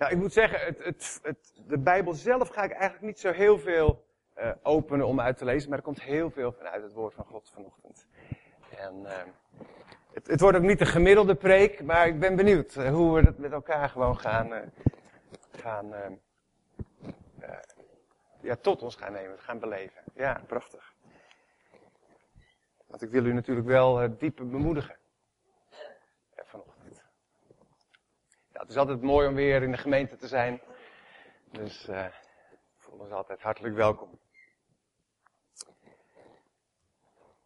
Nou, ik moet zeggen, het, het, het, de Bijbel zelf ga ik eigenlijk niet zo heel veel uh, openen om uit te lezen, maar er komt heel veel vanuit het woord van God vanochtend. En uh, het, wordt ook niet de gemiddelde preek, maar ik ben benieuwd uh, hoe we het met elkaar gewoon gaan, gaan ja, tot ons gaan nemen, gaan beleven. Ja, prachtig. Want ik wil u natuurlijk wel diep bemoedigen vanochtend. Het is altijd mooi om weer in de gemeente te zijn. Dus uh, voel ons altijd hartelijk welkom.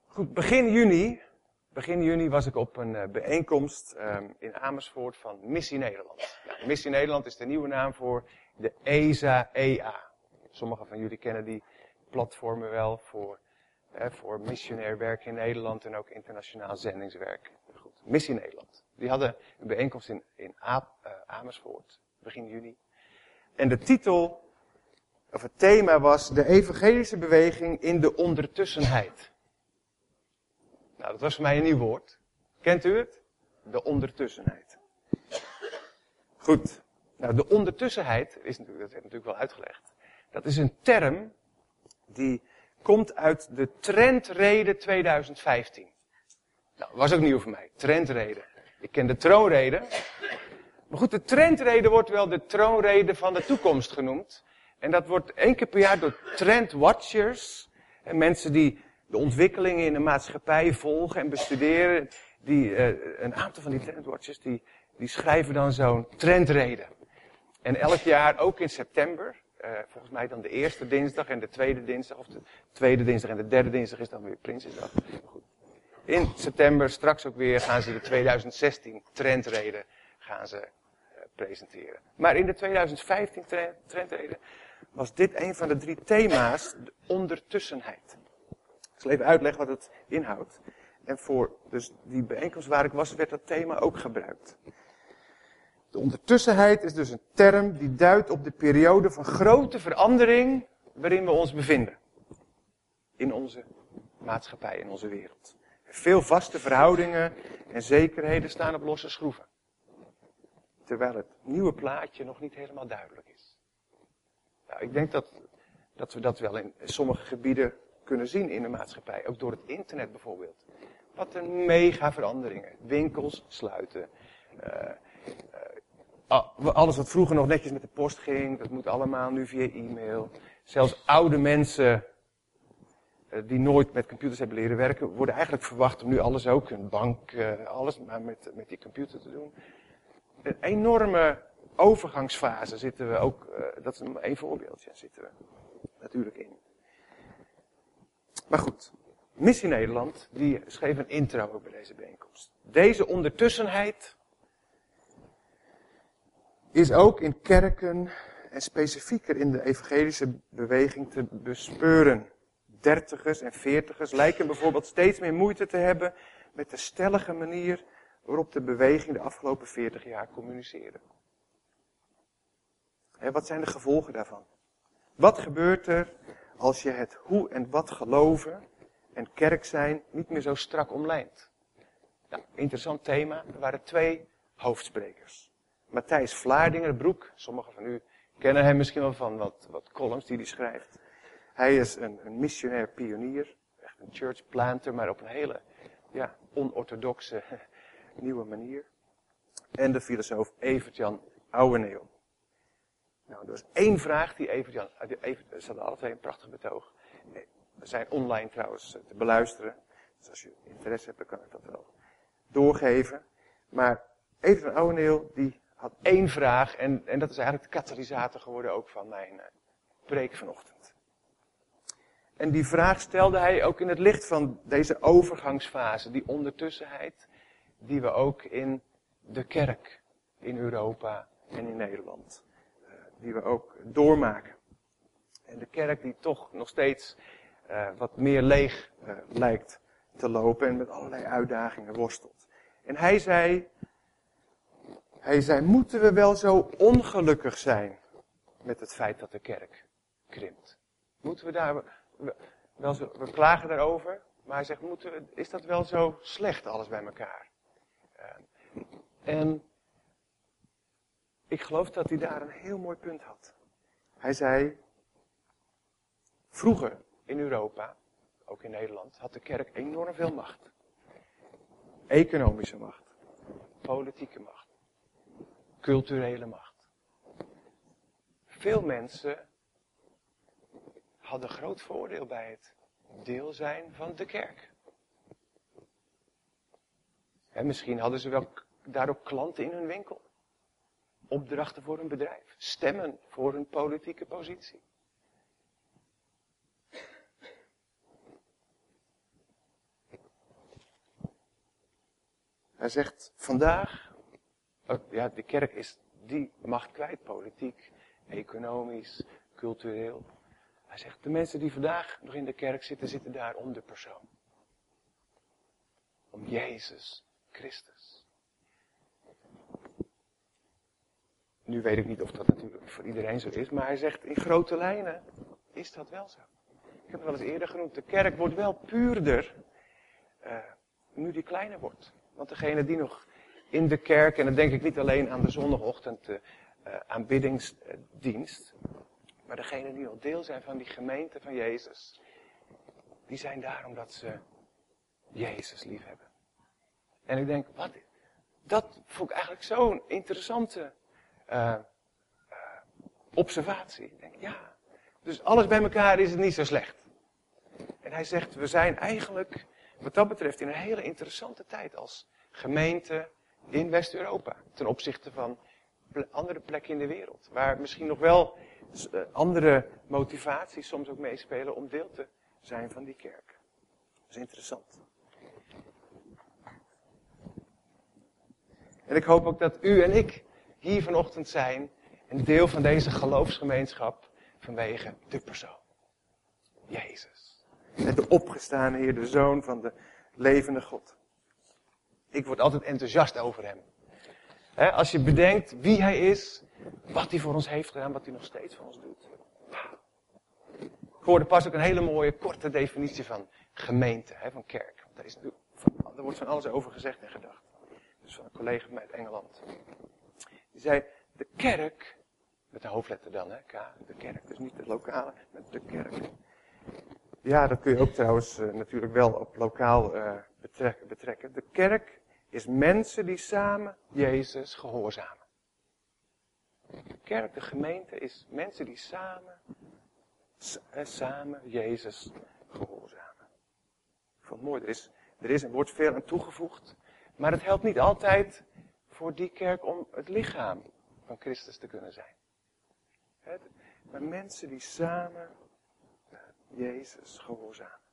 Goed, begin juni, begin juni was ik op een uh, bijeenkomst um, in Amersfoort van Missie Nederland. Missie Nederland is de nieuwe naam voor de ESA-EA. Sommigen van jullie kennen die platformen wel voor, uh, voor missionair werk in Nederland en ook internationaal zendingswerk. Goed, Missie Nederland. Die hadden een bijeenkomst in, in Amersfoort, begin juni. En de titel, of het thema was de evangelische beweging in de ondertussenheid. Nou, dat was voor mij een nieuw woord. Kent u het? De ondertussenheid. Goed. Nou, de ondertussenheid is natuurlijk, dat heb ik natuurlijk wel uitgelegd. Dat is een term die komt uit de trendrede 2015. Nou, was ook nieuw voor mij. Trendrede. Ik ken de troonrede. Maar goed, de trendrede wordt wel de troonrede van de toekomst genoemd. En dat wordt één keer per jaar door trendwatchers. En mensen die de ontwikkelingen in de maatschappij volgen en bestuderen. Die, uh, een aantal van die trendwatchers die, die schrijven dan zo'n trendrede. En elk jaar, ook in september, uh, volgens mij dan de eerste dinsdag en de tweede dinsdag, of de tweede dinsdag en de derde dinsdag is dan weer Prinsjesdag. Goed. In september, straks ook weer, gaan ze de 2016 trendreden gaan ze, uh, presenteren. Maar in de 2015 trendreden was dit een van de drie thema's, de ondertussenheid. Ik zal even uitleggen wat het inhoudt. En voor dus die bijeenkomst waar ik was, werd dat thema ook gebruikt. De ondertussenheid is dus een term die duidt op de periode van grote verandering waarin we ons bevinden. In onze maatschappij, in onze wereld. Veel vaste verhoudingen en zekerheden staan op losse schroeven. Terwijl het nieuwe plaatje nog niet helemaal duidelijk is. Nou, ik denk dat, dat we dat wel in sommige gebieden kunnen zien in de maatschappij. Ook door het internet bijvoorbeeld. Wat een mega veranderingen. Winkels sluiten. Uh, alles wat vroeger nog netjes met de post ging, dat moet allemaal nu via e-mail. Zelfs oude mensen eh, die nooit met computers hebben leren werken, worden eigenlijk verwacht om nu alles ook, een bank, uh, alles maar met, met die computer te doen. Een enorme overgangsfase zitten we ook, uh, dat is een voorbeeldje, zitten we natuurlijk in. Maar goed, Missie Nederland, die schreef een intro ook bij deze bijeenkomst. Deze ondertussenheid is ook in kerken en specifieker in de evangelische beweging te bespeuren dertigers en veertigers lijken bijvoorbeeld steeds meer moeite te hebben met de stellige manier waarop de beweging de afgelopen veertig jaar communiceerde. wat zijn de gevolgen daarvan? Wat gebeurt er als je het hoe en wat geloven en kerk zijn niet meer zo strak omlijnt? Nou, interessant thema. Er waren twee hoofdsprekers. Matthijs Vlaardingerbroek, sommigen van u kennen hem misschien wel van wat, wat columns die hij schrijft. Hij is een, een missionair pionier, echt een church planter, maar op een hele ja, onorthodoxe nieuwe manier. En de filosoof Evert-Jan Ouweneel. Nou, er is één vraag die Evert-Jan, Evert, ze alle twee een prachtig betoog. We zijn online trouwens te beluisteren. Dus als je interesse hebt, dan kan ik dat wel doorgeven. Maar Evert-Jan Ouweneel, die had één vraag. En, en dat is eigenlijk de katalysator geworden ook van mijn uh, preek vanochtend. En die vraag stelde hij ook in het licht van deze overgangsfase, die ondertussenheid, die we ook in de kerk in Europa en in Nederland, uh, die we ook doormaken. En de kerk die toch nog steeds uh, wat meer leeg uh, lijkt te lopen en met allerlei uitdagingen worstelt. En hij zei, hij zei, moeten we wel zo ongelukkig zijn met het feit dat de kerk krimpt? Moeten we daar wel we klagen daarover, maar hij zegt, moeten is dat wel zo slecht alles bij elkaar? Uh, en ik geloof dat hij daar een heel mooi punt had. Hij zei, vroeger in Europa, ook in Nederland, had de kerk enorm veel macht. Economische macht, politieke macht, culturele macht. Veel mensen hadden groot voordeel bij het deel zijn van de kerk. En misschien hadden ze wel daardoor klanten in hun winkel. Opdrachten voor hun bedrijf. Stemmen voor hun politieke positie. Hij zegt vandaag, oh, ja, de kerk is die macht kwijt, politiek, economisch, cultureel. Hij zegt, de mensen die vandaag nog in de kerk zitten, zitten daar om de persoon. Om Jezus Christus. Nu weet ik niet of dat natuurlijk voor iedereen zo is, maar hij zegt in grote lijnen is dat wel zo. Ik heb het wel eens eerder genoemd, de kerk wordt wel puurder uh, nu die kleiner wordt. Want degene die nog in de kerk, en dan denk ik niet alleen aan de zondagochtend uh, aanbiddingsdienst, maar degene die nog deel zijn van die gemeente van Jezus, die zijn daar omdat ze Jezus lief hebben. En ik denk, wat, dat vond ik eigenlijk zo'n interessante uh, uh, observatie. Ik denk, ja, dus alles bij elkaar is het niet zo slecht. En hij zegt, we zijn eigenlijk, wat dat betreft, in een hele interessante tijd als gemeente in West-Europa. Ten opzichte van andere plekken in de wereld. Waar misschien nog wel eh, andere motivaties soms ook meespelen om deel te zijn van die kerk. Dat is interessant. En ik hoop ook dat u en ik hier vanochtend zijn. Een deel van deze geloofsgemeenschap vanwege de persoon. Jezus. De opgestane Heer, de Zoon van de levende God. Ik word altijd enthousiast over hem. Als je bedenkt wie hij is, wat hij voor ons heeft gedaan, wat hij nog steeds voor ons doet. Ik hoorde pas ook een hele mooie korte definitie van gemeente, van kerk. Daar, is, er wordt van alles over gezegd en gedacht. Dus van een collega van uit Engeland. Die zei, de kerk, met een hoofdletter dan, hè, K, de kerk, dus niet de lokale, maar de kerk. Ja, dat kun je ook trouwens uh, natuurlijk wel op lokaal betrekken, betrekken. De kerk is mensen die samen Jezus gehoorzamen. De kerk, de gemeente, is mensen die samen, samen Jezus gehoorzamen. Ik vond het mooi, er is, er is en wordt veel aan toegevoegd. Maar het helpt niet altijd voor die kerk om het lichaam van Christus te kunnen zijn. Maar mensen die samen Jezus gehoorzamen.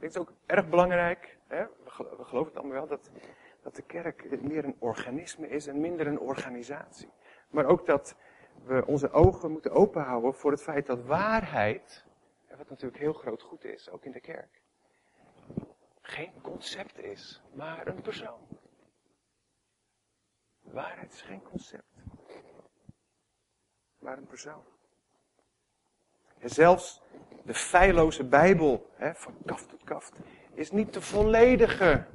Ik denk het ook erg belangrijk, hè? we geloven het allemaal wel, dat, dat de kerk meer een organisme is en minder een organisatie. Maar ook dat we onze ogen moeten openhouden voor het feit dat waarheid, wat natuurlijk heel groot goed is, ook in de kerk, geen concept is, maar een persoon. Waarheid is geen concept, maar een persoon. En zelfs de feilloze Bijbel, hè, van kaft tot kaft, is niet de volledige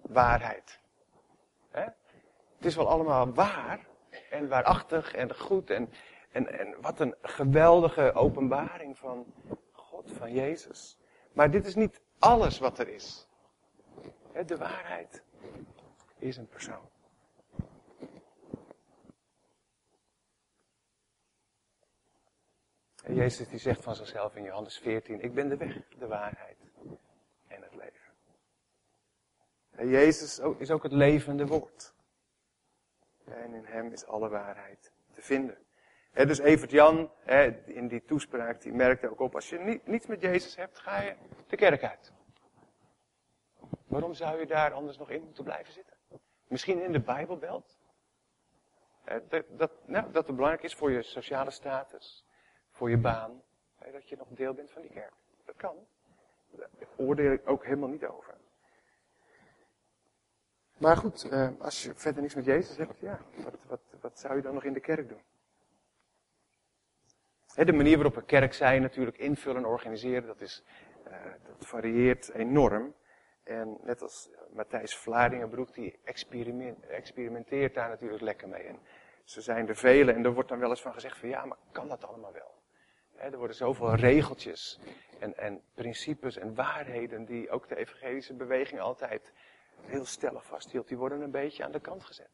waarheid. Hè? Het is wel allemaal waar en waarachtig en goed en, en, en wat een geweldige openbaring van God, van Jezus. Maar dit is niet alles wat er is. De waarheid is een persoon. Jezus die zegt van zichzelf in Johannes 14, ik ben de weg, de waarheid en het leven. En Jezus is ook het levende woord. En in hem is alle waarheid te vinden. He, dus Evert Jan, in die toespraak, die merkte ook op, als je niet, niets met Jezus hebt, ga je de kerk uit. Waarom zou je daar anders nog in moeten blijven zitten? Misschien in de Bijbelbelt? Dat, dat, nou, dat het belangrijk is voor je sociale status, voor je baan, dat je nog deel bent van die kerk. Dat kan. Daar oordeel ik ook helemaal niet over. Maar goed, eh, als je verder niks met Jezus hebt, ja, wat, wat, wat zou je dan nog in de kerk doen? De manier waarop we kerk zijn natuurlijk invullen en organiseren, dat, is, uh, dat varieert enorm. En net als Matthijs Vlaardingenbroek, die experimenteert daar natuurlijk lekker mee. En ze zijn er vele en er wordt dan wel eens van gezegd van ja, maar kan dat allemaal wel? Er worden zoveel regeltjes en, en principes en waarheden die ook de evangelische beweging altijd heel stellig vasthield. Die worden een beetje aan de kant gezet.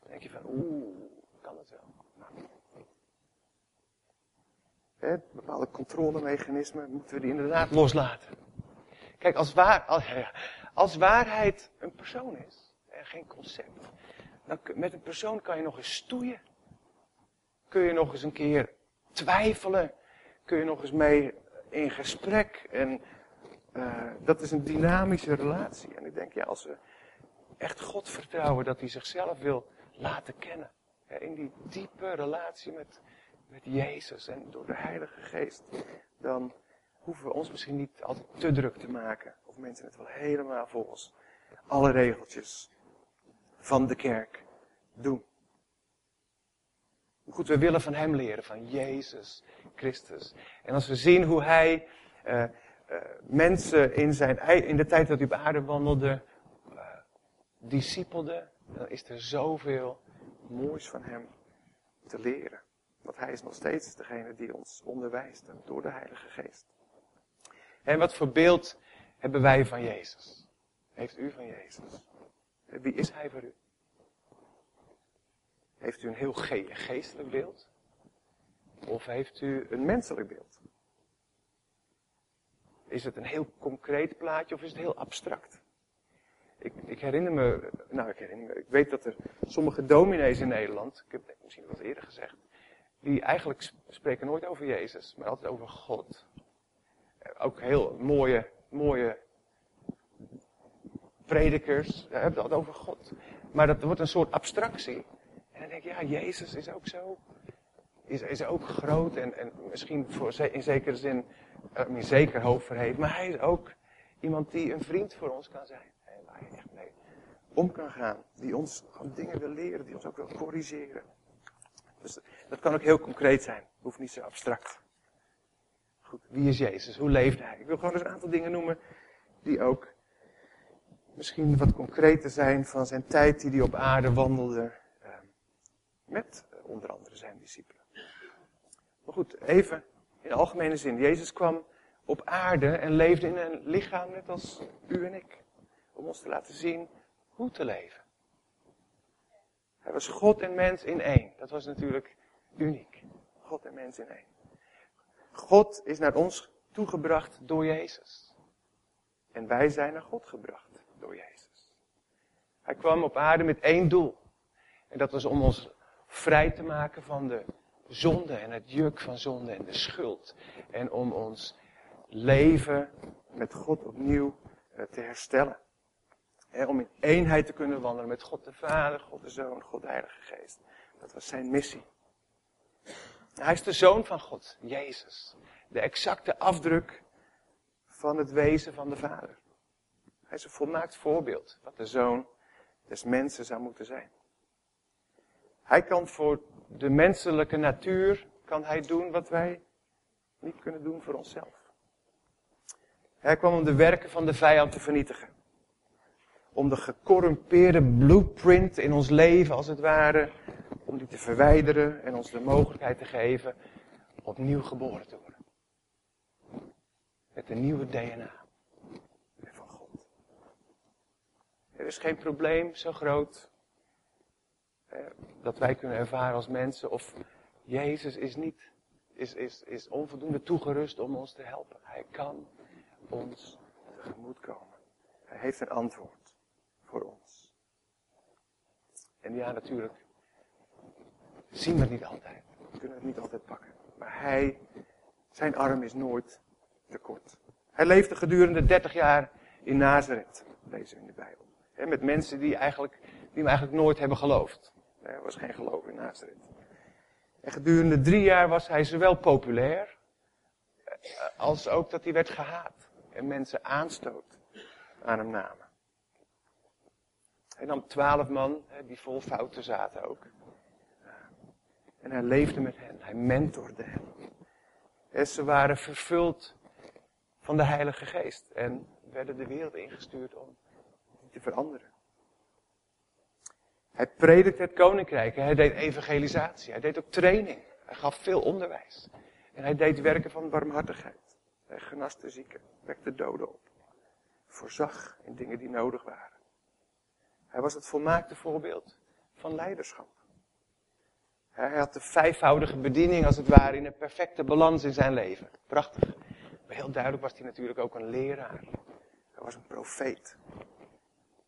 Dan denk je van oeh, kan dat wel? Nou. bepaalde controlemechanismen moeten we die inderdaad loslaten. Kijk, als, waar, als, waarheid een persoon is, en geen concept, dan met een persoon kan je nog eens stoeien. Kun je nog eens een keer twijfelen. Kun je nog eens mee in gesprek. En uh, dat is een dynamische relatie. En ik denk, ja, als we echt God vertrouwen dat hij zichzelf wil laten kennen. in die diepe relatie met, met Jezus en door de Heilige Geest. Dan hoeven we ons misschien niet altijd te druk te maken. Of mensen het wel helemaal volgens alle regeltjes van de kerk doen. Goed, we willen van Hem leren, van Jezus Christus. En als we zien hoe Hij uh, uh, mensen in, zijn, in de tijd dat hij op aarde wandelde, uh, discipelde, dan is er zoveel moois van Hem te leren. Want Hij is nog steeds degene die ons onderwijst door de Heilige Geest. En wat voor beeld hebben wij van Jezus? Heeft u van Jezus? Wie is Hij voor u? Heeft u een heel geestelijk beeld? Of heeft u een menselijk beeld? Is het een heel concreet plaatje of is het heel abstract? Ik, ik, herinner me, nou ik herinner me, ik weet dat er sommige dominees in Nederland, ik heb het misschien wat eerder gezegd, die eigenlijk spreken nooit over Jezus, maar altijd over God. Ook heel mooie, mooie predikers, hebben het altijd over God. Maar dat wordt een soort abstractie. En dan denk ja, Jezus is ook zo. Is, is ook groot en, en misschien voor, in zekere zin uh, een zeker hoofd heeft. Maar hij is ook iemand die een vriend voor ons kan zijn. Waar je echt mee om kan gaan. Die ons dingen wil leren, die ons ook wil corrigeren. Dus dat kan ook heel concreet zijn. Hoeft niet zo abstract. Goed, wie is Jezus? Hoe leefde hij? Ik wil gewoon eens een aantal dingen noemen die ook misschien wat concreter zijn van zijn tijd die hij op aarde wandelde. Met eh, onder andere zijn discipelen. Maar goed, even in algemene zin. Jezus kwam op aarde en leefde in een lichaam net als u en ik. Om ons te laten zien hoe te leven. Hij was God en mens in één. Dat was natuurlijk uniek. God en mens in één. God is naar ons toegebracht door Jezus. En wij zijn naar God gebracht door Jezus. Hij kwam op aarde met één doel. En dat was om ons vrij te maken van de zonde en het juk van zonde en de schuld. En om ons leven met God opnieuw eh, te herstellen. om in eenheid te kunnen wandelen met God de Vader, God de Zoon, God de Heilige Geest. Dat was zijn missie. Hij is de Zoon van God, Jezus. De exacte afdruk van het wezen van de Vader. Hij is een volmaakt voorbeeld wat de Zoon des mensen zou moeten zijn. Hij kan voor de menselijke natuur, kan hij doen wat wij niet kunnen doen voor onszelf. Hij kwam om de werken van de vijand te vernietigen. Om de gecorrumpeerde blueprint in ons leven, als het ware, om die te verwijderen en ons de mogelijkheid te geven opnieuw geboren te worden. Met een nieuwe DNA van God. Er is geen probleem zo groot dat wij kunnen ervaren als mensen. Of Jezus is niet, is, is, is onvoldoende toegerust om ons te helpen. Hij kan ons tegemoet komen. Hij heeft een antwoord voor ons. En ja, natuurlijk zien we het niet altijd. We kunnen het niet altijd pakken. Maar hij, zijn arm is nooit te kort. Hij leefde gedurende 30 jaar in Nazareth, lezen we in de Bijbel. met mensen die, eigenlijk, die hem eigenlijk nooit hebben geloofd. Er was geen geloof in Nazareth. En gedurende drie jaar was hij zowel populair, eh, als ook dat hij werd gehaat. En mensen aanstoot aan hem namen. Hij nam twaalf man, die vol fouten zaten ook. En hij leefde met hen, hij mentorde hen. En ze waren vervuld van de Heilige Geest. En werden de wereld ingestuurd om te veranderen. Hij predikte het koninkrijk. Hij deed evangelisatie. Hij deed ook training. Hij gaf veel onderwijs. En hij deed werken van barmhartigheid. Hij genas de zieken, wekte doden op. Voorzag in dingen die nodig waren. Hij was het volmaakte voorbeeld van leiderschap. Hij had de vijfvoudige bediening als het ware in een perfecte balans in zijn leven. Prachtig. Maar heel duidelijk was hij natuurlijk ook een leraar. Hij was een profeet.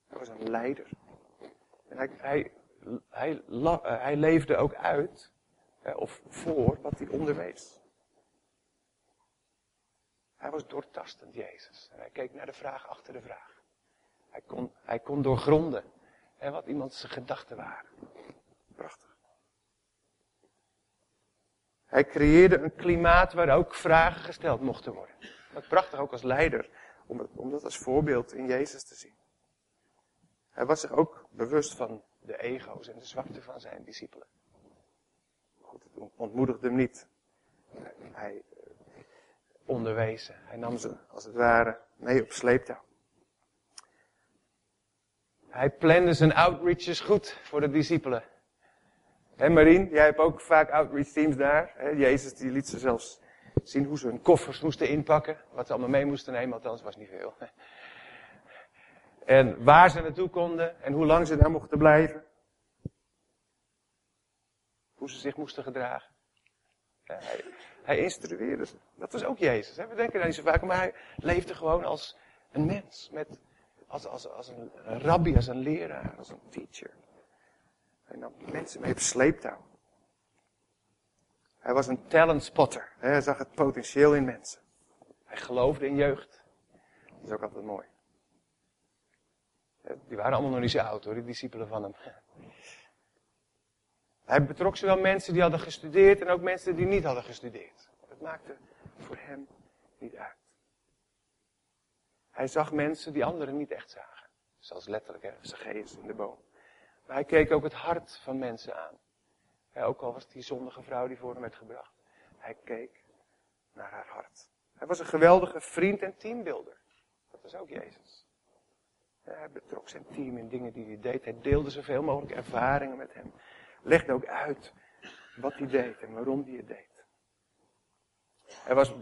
Hij was een leider. En hij, hij, hij, hij leefde ook uit, of voor, wat hij onderwees. Hij was doortastend, Jezus. En hij keek naar de vraag achter de vraag. Hij kon, hij kon doorgronden hè, wat iemands gedachten waren. Prachtig. Hij creëerde een klimaat waar ook vragen gesteld mochten worden. Wat prachtig ook als leider, om dat als voorbeeld in Jezus te zien. Hij was zich ook bewust van de ego's en de zwakte van zijn discipelen. Goed, het ontmoedigde hem niet. Hij onderwezen. Hij nam ze, als het ware, mee op sleeptouw. Hij plande zijn outreaches goed voor de discipelen. En Marien, jij hebt ook vaak outreach teams daar. Jezus die liet ze zelfs zien hoe ze hun koffers moesten inpakken. Wat ze allemaal mee moesten nemen, althans was niet veel. En waar ze naartoe konden en hoe lang ze daar mochten blijven. Hoe ze zich moesten gedragen. Hij, hij instrueerde ze. Dat was ook Jezus. Hè? We denken daar niet zo vaak, maar hij leefde gewoon als een mens. Met, als, als, als een, een rabbi, als een leraar, als een teacher. Hij nam mensen mee op sleeptouw. Hij was een talentspotter. Hij zag het potentieel in mensen. Hij geloofde in jeugd. Dat is ook altijd mooi. Die waren allemaal nog niet zo oud hoor, die discipelen van hem. Hij betrok zowel mensen die hadden gestudeerd en ook mensen die niet hadden gestudeerd. Dat maakte voor hem niet uit. Hij zag mensen die anderen niet echt zagen. Zoals letterlijk, hè, Zacchaeus in de boom. Maar hij keek ook het hart van mensen aan. ook al was die zondige vrouw die voor hem werd gebracht. Hij keek naar haar hart. Hij was een geweldige vriend en teambuilder. Dat was ook Jezus. Hij betrok zijn team in dingen die hij deed. Hij deelde zoveel mogelijk ervaringen met hem legde ook uit wat hij deed en waarom hij het deed. Hij was,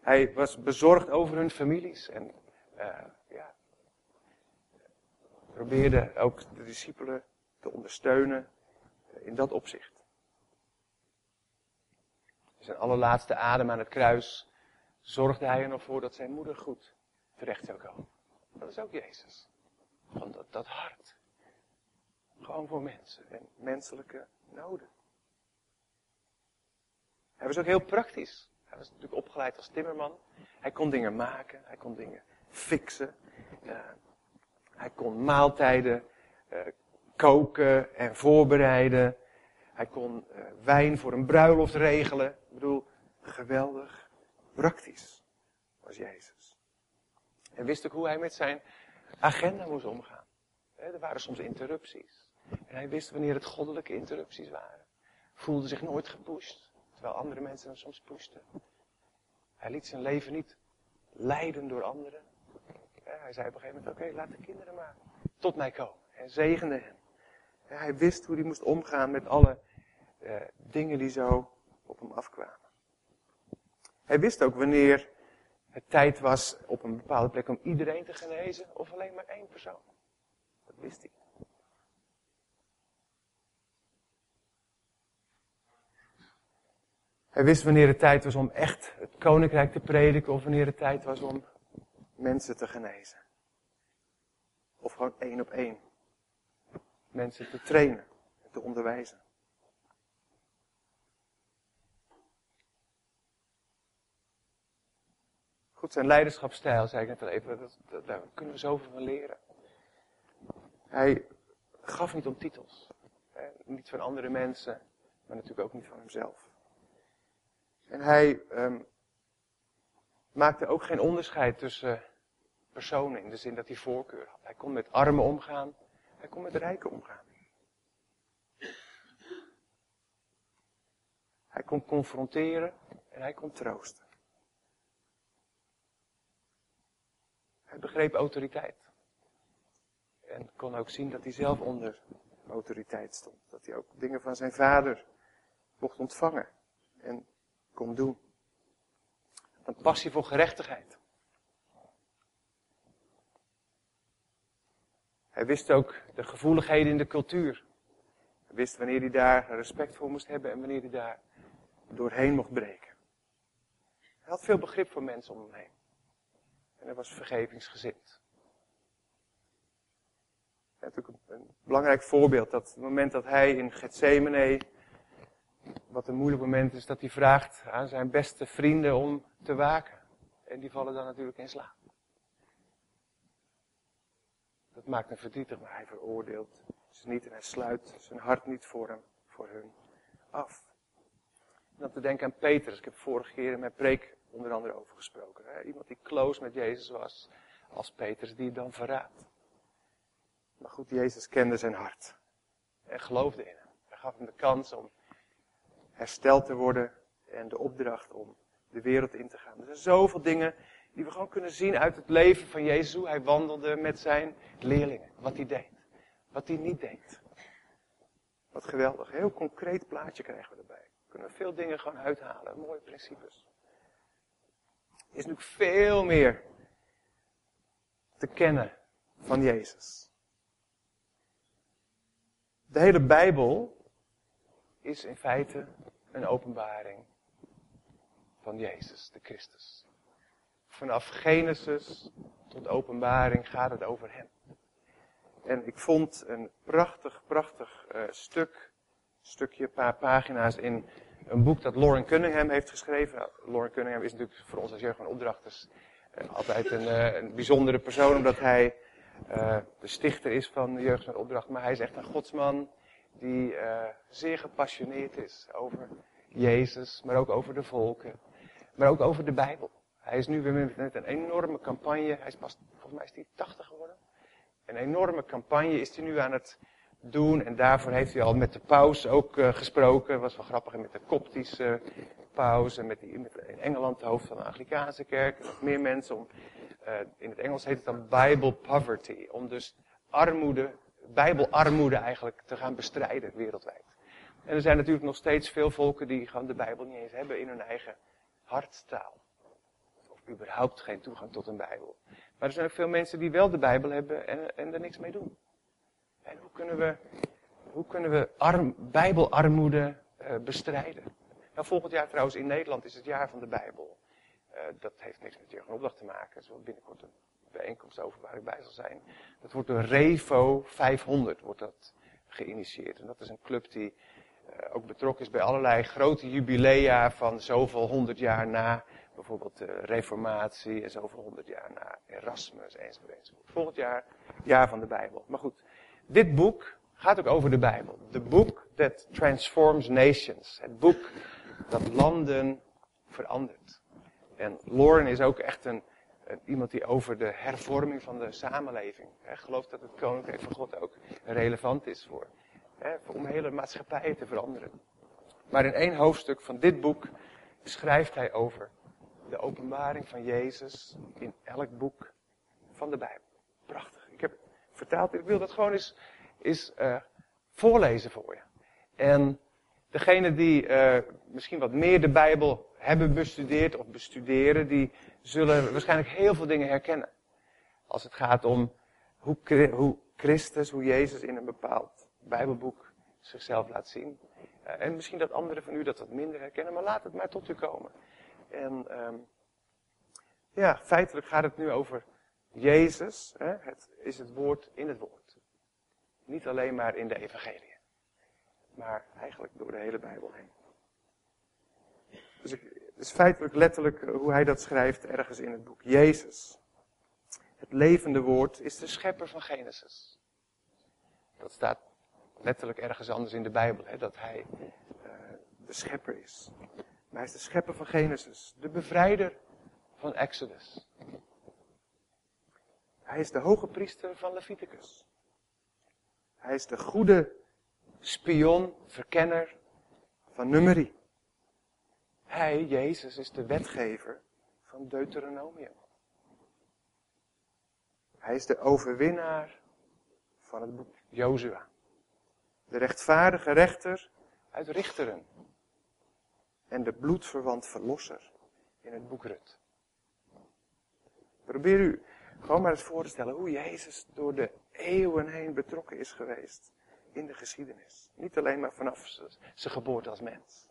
hij was bezorgd over hun families en uh, ja, probeerde ook de discipelen te ondersteunen in dat opzicht. Zijn allerlaatste adem aan het kruis zorgde hij er nog voor dat zijn moeder goed terecht zou komen. Dat is ook Jezus. Van dat, hart. Gewoon voor mensen en menselijke noden. Hij was ook heel praktisch. Hij was natuurlijk opgeleid als timmerman. Hij kon dingen maken, hij kon dingen fixen. Uh, hij kon maaltijden uh, koken en voorbereiden. Hij kon uh, wijn voor een bruiloft regelen. Ik bedoel, geweldig praktisch was Jezus. En wist ook hoe hij met zijn agenda moest omgaan. Er waren soms interrupties. En hij wist wanneer het goddelijke interrupties waren. Voelde zich nooit gepusht, terwijl andere mensen hem soms pushten. Hij liet zijn leven niet leiden door anderen. Hij zei op een gegeven moment, oké, laat de kinderen maar tot mij komen. En zegende hen. Hij wist hoe hij moest omgaan met alle eh, dingen die zo op hem afkwamen. Hij wist ook wanneer het tijd was op een bepaalde plek om iedereen te genezen of alleen maar één persoon. Dat wist hij. Hij wist wanneer het tijd was om echt het koninkrijk te prediken of wanneer het tijd was om mensen te genezen. Of gewoon één op één. Mensen te trainen, te onderwijzen. Zijn leiderschapsstijl, zei ik net al even, dat, daar kunnen we zoveel van leren. Hij gaf niet om titels. Niet van andere mensen, maar natuurlijk ook niet van hemzelf. En hij um, maakte ook geen onderscheid tussen personen in de zin dat hij voorkeur had. Hij kon met armen omgaan, hij kon met rijken omgaan. Hij kon confronteren en hij kon troosten. Begreep autoriteit. En kon ook zien dat hij zelf onder autoriteit stond. Dat hij ook dingen van zijn vader mocht ontvangen en kon doen. Een passie voor gerechtigheid. Hij wist ook de gevoeligheden in de cultuur. Hij wist wanneer hij daar respect voor moest hebben en wanneer hij daar doorheen mocht breken. Hij had veel begrip voor mensen om hem heen. En hij was vergevingsgezind. Natuurlijk een belangrijk voorbeeld, dat het moment dat hij in Gethsemane, wat een moeilijk moment is, dat hij vraagt aan zijn beste vrienden om te waken. En die vallen dan natuurlijk in slaap. Dat maakt hem verdrietig, maar hij veroordeelt ze niet en hij sluit zijn hart niet voor hem, voor hun af. En dan te denken aan Petrus. Ik heb vorige keer in mijn preek onder andere over gesproken. Hè? Iemand die close met Jezus was, als Petrus, die dan verraadt. Maar goed, Jezus kende zijn hart. En geloofde in hem. Hij gaf hem de kans om hersteld te worden en de opdracht om de wereld in te gaan. Er zijn zoveel dingen die we gewoon kunnen zien uit het leven van Jezus. Hoe hij wandelde met zijn leerlingen. Wat hij deed. Wat hij niet deed. Wat geweldig. Heel concreet plaatje krijgen we erbij. We kunnen veel dingen gewoon uithalen. Mooie principes. Is natuurlijk veel meer te kennen van Jezus. De hele Bijbel is in feite een openbaring van Jezus, de Christus. Vanaf Genesis tot openbaring gaat het over Hem. En ik vond een prachtig, prachtig uh, stuk, stukje, een paar pagina's in een boek dat Lauren Cunningham heeft geschreven. Lauren Cunningham is natuurlijk voor ons als jeugd van opdrachters uh, altijd een, uh, een, bijzondere persoon, omdat hij de stichter is van de jeugd van opdracht. Maar hij is echt een godsman die zeer gepassioneerd is over Jezus, maar ook over de volken, maar ook over de Bijbel. Hij is nu weer met een enorme campagne. Hij is pas, volgens mij is hij 80 geworden. Een enorme campagne is hij nu aan het doen. En daarvoor heeft hij al met de paus ook uh, gesproken. Was wel grappig. met de koptische paus. En met, die, in Engeland de hoofd van de Anglikaanse kerk. En nog meer mensen. Om, uh, in het Engels heet het dan Bible poverty. Om dus armoede, bijbelarmoede eigenlijk te gaan bestrijden wereldwijd. En er zijn natuurlijk nog steeds veel volken die gewoon de Bijbel niet eens hebben in hun eigen harttaal. Of überhaupt geen toegang tot een Bijbel. Maar er zijn ook veel mensen die wel de Bijbel hebben en, en er niks mee doen. En hoe kunnen we, hoe kunnen we arm, Bijbelarmoede uh, bestrijden? Nou, volgend jaar trouwens in Nederland is het jaar van de Bijbel. Uh, dat heeft niks met jeugd opdracht te maken. Er is binnenkort een bijeenkomst over waar ik bij zal zijn. Dat wordt door Revo 500 wordt dat geïnitieerd. En dat is een club die uh, ook betrokken is bij allerlei grote jubilea van zoveel honderd jaar na bijvoorbeeld de Reformatie en zoveel honderd jaar na Erasmus enzovoort. Volgend jaar, jaar van de Bijbel. Maar goed, dit boek gaat ook over de Bijbel. The book that transforms nations. Het boek dat landen verandert. En Lauren is ook echt een, iemand die over de hervorming van de samenleving hè, gelooft dat het koninkrijk van God ook relevant is voor, hè, om hele maatschappijen te veranderen. Maar in één hoofdstuk van dit boek schrijft hij over de openbaring van Jezus in elk boek van de Bijbel. Vertaald, ik wil dat gewoon eens, eens uh, voorlezen voor je. En degene die uh, misschien wat meer de Bijbel hebben bestudeerd of bestuderen, die zullen waarschijnlijk heel veel dingen herkennen. Als het gaat om hoe, hoe Christus, hoe Jezus in een bepaald Bijbelboek zichzelf laat zien. Uh, en misschien dat anderen van u dat wat minder herkennen, maar laat het maar tot u komen. En um, ja, feitelijk gaat het nu over Jezus. Hè? Het is het woord in het woord. Niet alleen maar in de evangelie. Maar eigenlijk door de hele Bijbel heen. Dus het is feitelijk letterlijk eh, hoe hij dat schrijft ergens in het boek. Jezus, het levende woord, is de schepper van Genesis. Dat staat letterlijk ergens anders in de Bijbel, hè, dat hij uh, de schepper is. Maar hij is de schepper van Genesis, de bevrijder van Exodus. Hij is de hoge priester van Leviticus. Hij is de goede spion, verkenner van Numeri. Hij, Jezus, is de wetgever van Deuteronomium. Hij is de overwinnaar van het boek Jozua. De rechtvaardige rechter uit Richteren. En de bloedverwant verlosser in het boek Rut. Probeer u gewoon maar eens voor te stellen hoe Jezus door de eeuwen heen betrokken is geweest in de geschiedenis. Niet alleen maar vanaf zijn geboorte als mens.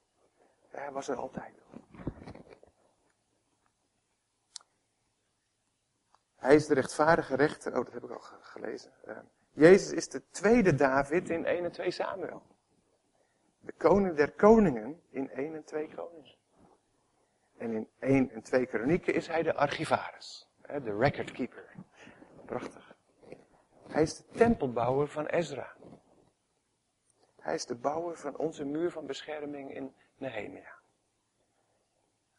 Hij was er altijd. Hij is de rechtvaardige rechter. Oh, dat heb ik al gelezen. Uh, Jezus is de tweede David in 1 en 2 Samuel. De koning der koningen in 1 en 2 koningen. En in 1 en 2 kronieken is hij de archivaris. De recordkeeper. Prachtig. Hij is de tempelbouwer van Ezra. Hij is de bouwer van onze muur van bescherming in Nehemia.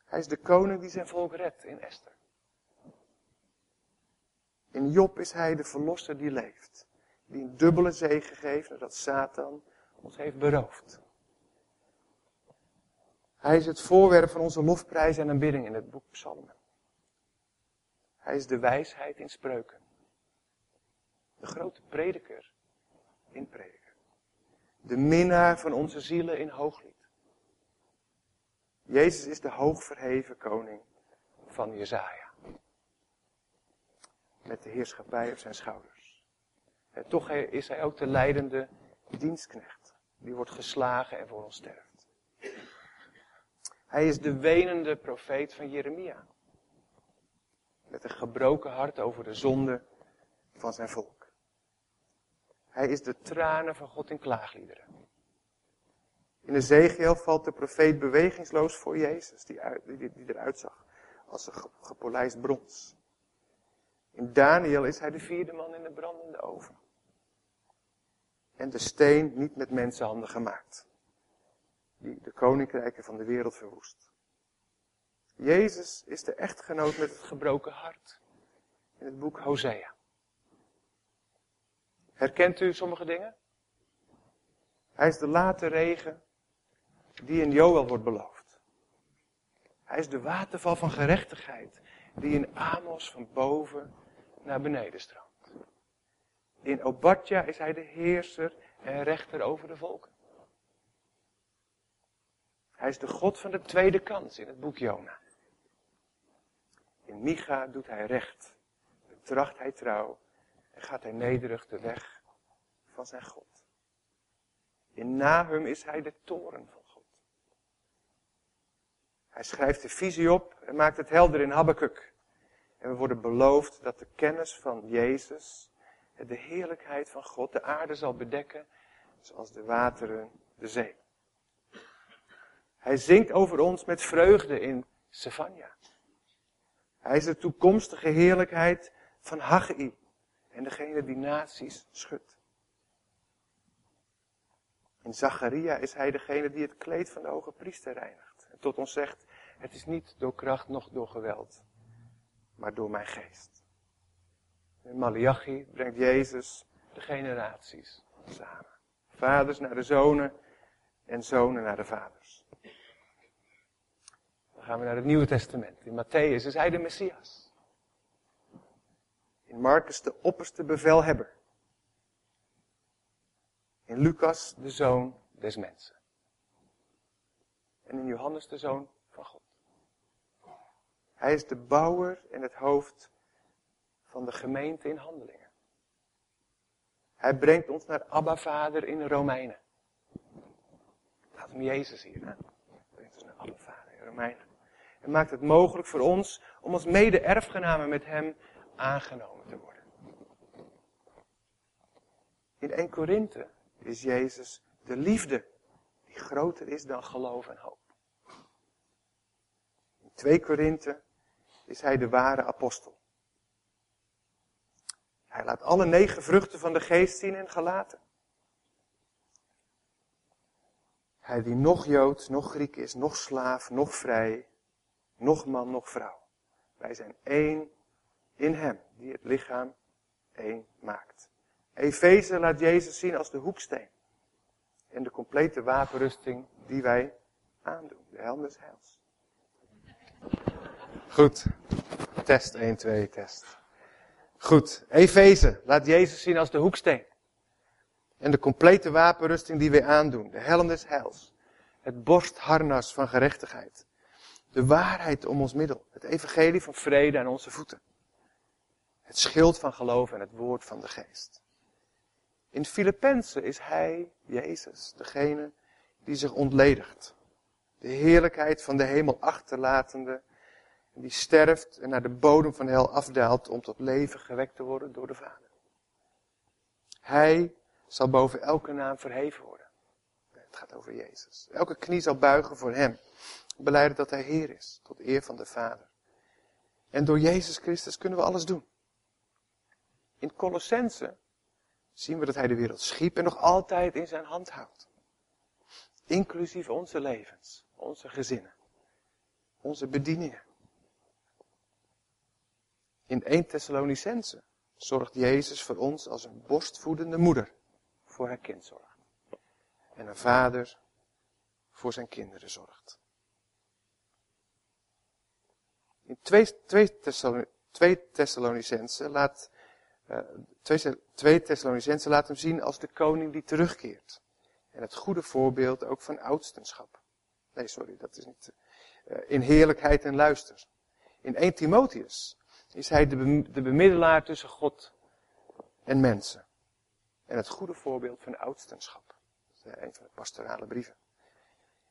Hij is de koning die zijn volk redt in Esther. In Job is hij de verlosser die leeft. Die een dubbele zegen geeft nadat Satan ons heeft beroofd. Hij is het voorwerp van onze lofprijs en aanbidding in het boek Psalmen. Hij is de wijsheid in spreuken. De grote prediker in prediker. De minnaar van onze zielen in hooglied. Jezus is de hoogverheven koning van Jezaja met de heerschappij op zijn schouders. En toch is hij ook de leidende dienstknecht. Die wordt geslagen en voor ons sterft. Hij is de wenende profeet van Jeremia. Met een gebroken hart over de zonde van zijn volk. Hij is de tranen van God in klaagliederen. In Ezekiel valt de profeet bewegingsloos voor Jezus, die, die, die eruit zag als een gepolijst brons. In Daniel is hij de vierde man in de brandende oven. En de steen niet met mensenhanden gemaakt. Die de koninkrijken van de wereld verwoest. Jezus is de echtgenoot met het gebroken hart. In het boek Hosea. Herkent u sommige dingen? Hij is de late regen die in Joel wordt beloofd. Hij is de waterval van gerechtigheid die in Amos van boven naar beneden stroomt. In Obadja is hij de heerser en rechter over de volken. Hij is de God van de tweede kans in het boek Jona. In Micha doet hij recht, betracht hij trouw en gaat hij nederig de weg van zijn God. In Nahum is hij de toren van God. Hij schrijft de visie op en maakt het helder in Habakkuk. En we worden beloofd dat de kennis van Jezus, de heerlijkheid van God, de aarde zal bedekken, zoals de wateren de zee. Hij zingt over ons met vreugde in Sefania. Hij is de toekomstige heerlijkheid van Haggai en degene die naties schudt. In Zacharia is hij degene die het kleed van de hoge priester reinigt. En tot ons zegt, het is niet door kracht noch door geweld, maar door mijn geest. In Malachi brengt Jezus de generaties samen. Vaders naar de zonen en zonen naar de vaders. Gaan we naar het Nieuwe Testament. In Matthäus is hij de Messias. In Marcus de opperste bevelhebber. In Lucas de zoon des mensen. En in Johannes de zoon hij is de bouwer en het hoofd van de gemeente in handelingen. Hij brengt ons naar Abba Vader in Romeinen. Laat hem Jezus hier. Hè? Brengt ons naar Abba Vader in Romeinen. En maakt het mogelijk voor ons om als mede-erfgenamen met hem aangenomen te worden. In 1 Korinthe is Jezus de liefde die groter is dan geloof en hoop. In 2 Korinthe is hij de ware apostel. Hij laat alle negen vruchten van de geest zien en gelaten. Hij die nog Jood, nog Griek is, nog slaaf, nog vrij, nog man, nog vrouw. Wij zijn één in hem, die het lichaam één maakt. Efeze laat Jezus zien als de hoeksteen. En de complete wapenrusting die wij aandoen. De helm des heils. Goed. Test 1, 2, test. Goed, Efeze laat Jezus zien als de hoeksteen. En de complete wapenrusting die wij aandoen. De helm des heils. Het borstharnas van gerechtigheid. De waarheid om ons middel. Het evangelie van vrede aan onze voeten. Het schild van geloof en het woord van de geest. In Filippenzen is hij, Jezus, degene die zich ontledigt. De heerlijkheid van de hemel achterlatende. En die sterft en naar de bodem van hel afdaalt om tot leven gewekt te worden door de Vader. Hij zal boven elke naam verheven worden. Het gaat over Jezus. Elke knie zal buigen voor hem. Beleiden dat hij Heer is, tot eer van de Vader. En door Jezus Christus kunnen we alles doen. In Colossense zien we dat hij de wereld schiep en nog altijd in zijn hand houdt. Inclusief onze levens, onze gezinnen, onze bedieningen. In 1 Thessalonicense zorgt Jezus voor ons als een borstvoedende moeder voor haar kind zorgt. En een vader voor zijn kinderen zorgt. In 2, Thessalonicense laat, uh, 2 Thessalonicense laat hem zien als de koning die terugkeert. En het goede voorbeeld ook van oudstenschap. Nee, sorry, dat is niet. Uh, in heerlijkheid en luister. In 1 Timotheus is hij de, de bemiddelaar tussen God en mensen. En het goede voorbeeld van oudstenschap. Dat is een van de pastorale brieven.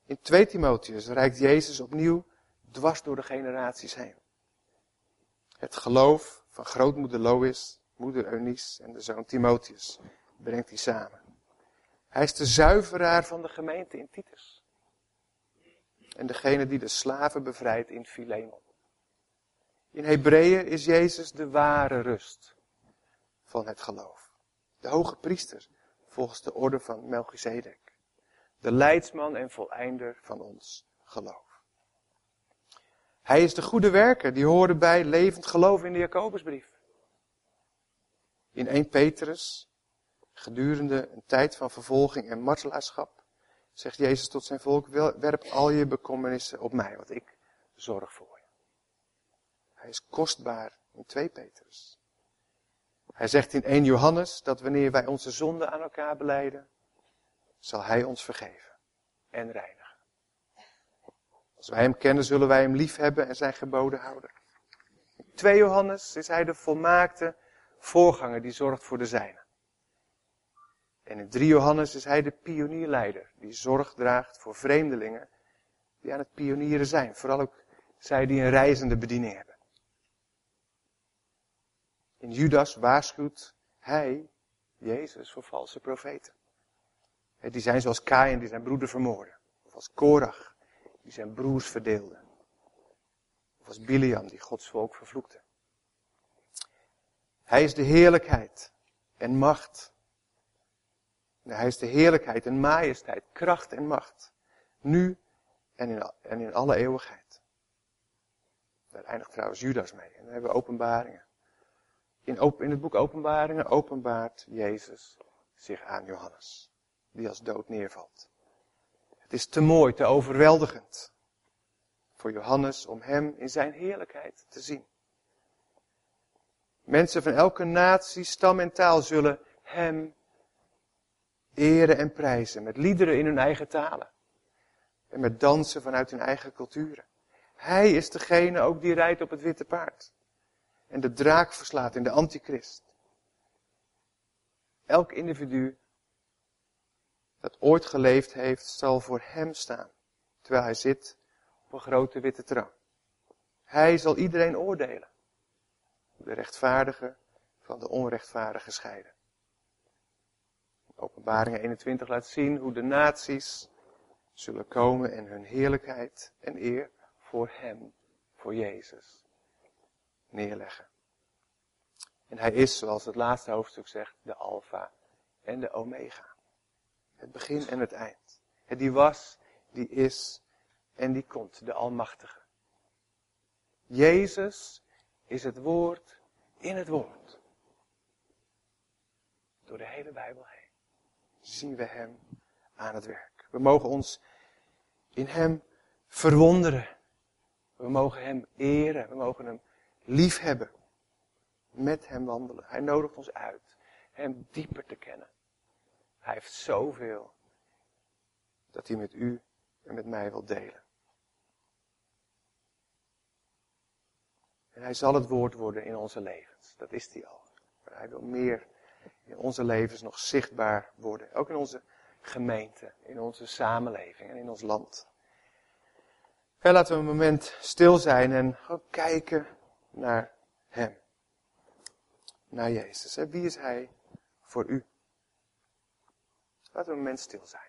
In 2 Timotheus reikt Jezus opnieuw dwars door de generaties heen. Het geloof van grootmoeder Lois, moeder Eunice en de zoon Timotheus brengt hij samen. Hij is de zuiveraar van de gemeente in Titus. En degene die de slaven bevrijdt in Philemon. In Hebreeën is Jezus de ware rust van het geloof. De hoge priester volgens de orde van Melchizedek. De leidsman en voleinder van ons geloof. Hij is de goede werker, die hoorde bij levend geloof in de Jacobusbrief. In 1 Petrus, gedurende een tijd van vervolging en martelaarschap, zegt Jezus tot zijn volk, werp al je bekommernissen op mij, want ik zorg voor je. Hij is kostbaar in 2 Petrus. Hij zegt in 1 Johannes dat wanneer wij onze zonden aan elkaar beleiden, zal Hij ons vergeven en reinigen. Als wij Hem kennen, zullen wij Hem lief hebben en Zijn geboden houden. In 2 Johannes is Hij de volmaakte voorganger die zorgt voor de zijnen. En in 3 Johannes is Hij de pionierleider die zorg draagt voor vreemdelingen die aan het pionieren zijn. Vooral ook zij die een reizende bediening hebben. In Judas waarschuwt hij, Jezus, voor valse profeten. Die zijn zoals Kain die zijn broeder vermoordde. Of als Korach die zijn broers verdeelde. Of als Biliam die Gods volk vervloekte. Hij is de heerlijkheid en macht. Hij is de heerlijkheid en majesteit, kracht en macht. Nu en in, en in alle eeuwigheid. Daar eindigt trouwens Judas mee. En dan hebben we openbaringen. In, in het boek Openbaringen openbaart Jezus zich aan Johannes, die als dood neervalt. Het is te mooi, te overweldigend voor Johannes om hem in zijn heerlijkheid te zien. Mensen van elke natie, stam en taal zullen hem eren en prijzen met liederen in hun eigen talen en met dansen vanuit hun eigen culturen. Hij is degene ook die rijdt op het witte paard en de draak verslaat in de antichrist. Elk individu dat ooit geleefd heeft, zal voor hem staan, terwijl hij zit op een grote witte troon. Hij zal iedereen oordelen. De rechtvaardige van de onrechtvaardige scheiden. Openbaring 21 laat zien hoe de naties zullen komen en hun heerlijkheid en eer voor hem, voor Jezus, neerleggen. En hij is, zoals het laatste hoofdstuk zegt, de Alpha en de Omega. Het begin en het eind. Het die was, die is en die komt, de Almachtige. Jezus is het woord in het woord. Door de hele Bijbel heen zien we Hem aan het werk. We mogen ons in Hem verwonderen. We mogen Hem eren. We mogen Hem liefhebben. met hem wandelen. Hij nodigt ons uit hem dieper te kennen. Hij heeft zoveel dat hij met u en met mij wil delen. En hij zal het woord worden in onze levens. Dat is hij al. Maar hij wil meer in onze levens nog zichtbaar worden. Ook in onze gemeente, in onze samenleving en in ons land. En laten we een moment stil zijn en gewoon kijken naar Hem. Naar Jezus. Wie is Hij voor u? Laten we moment stil zijn.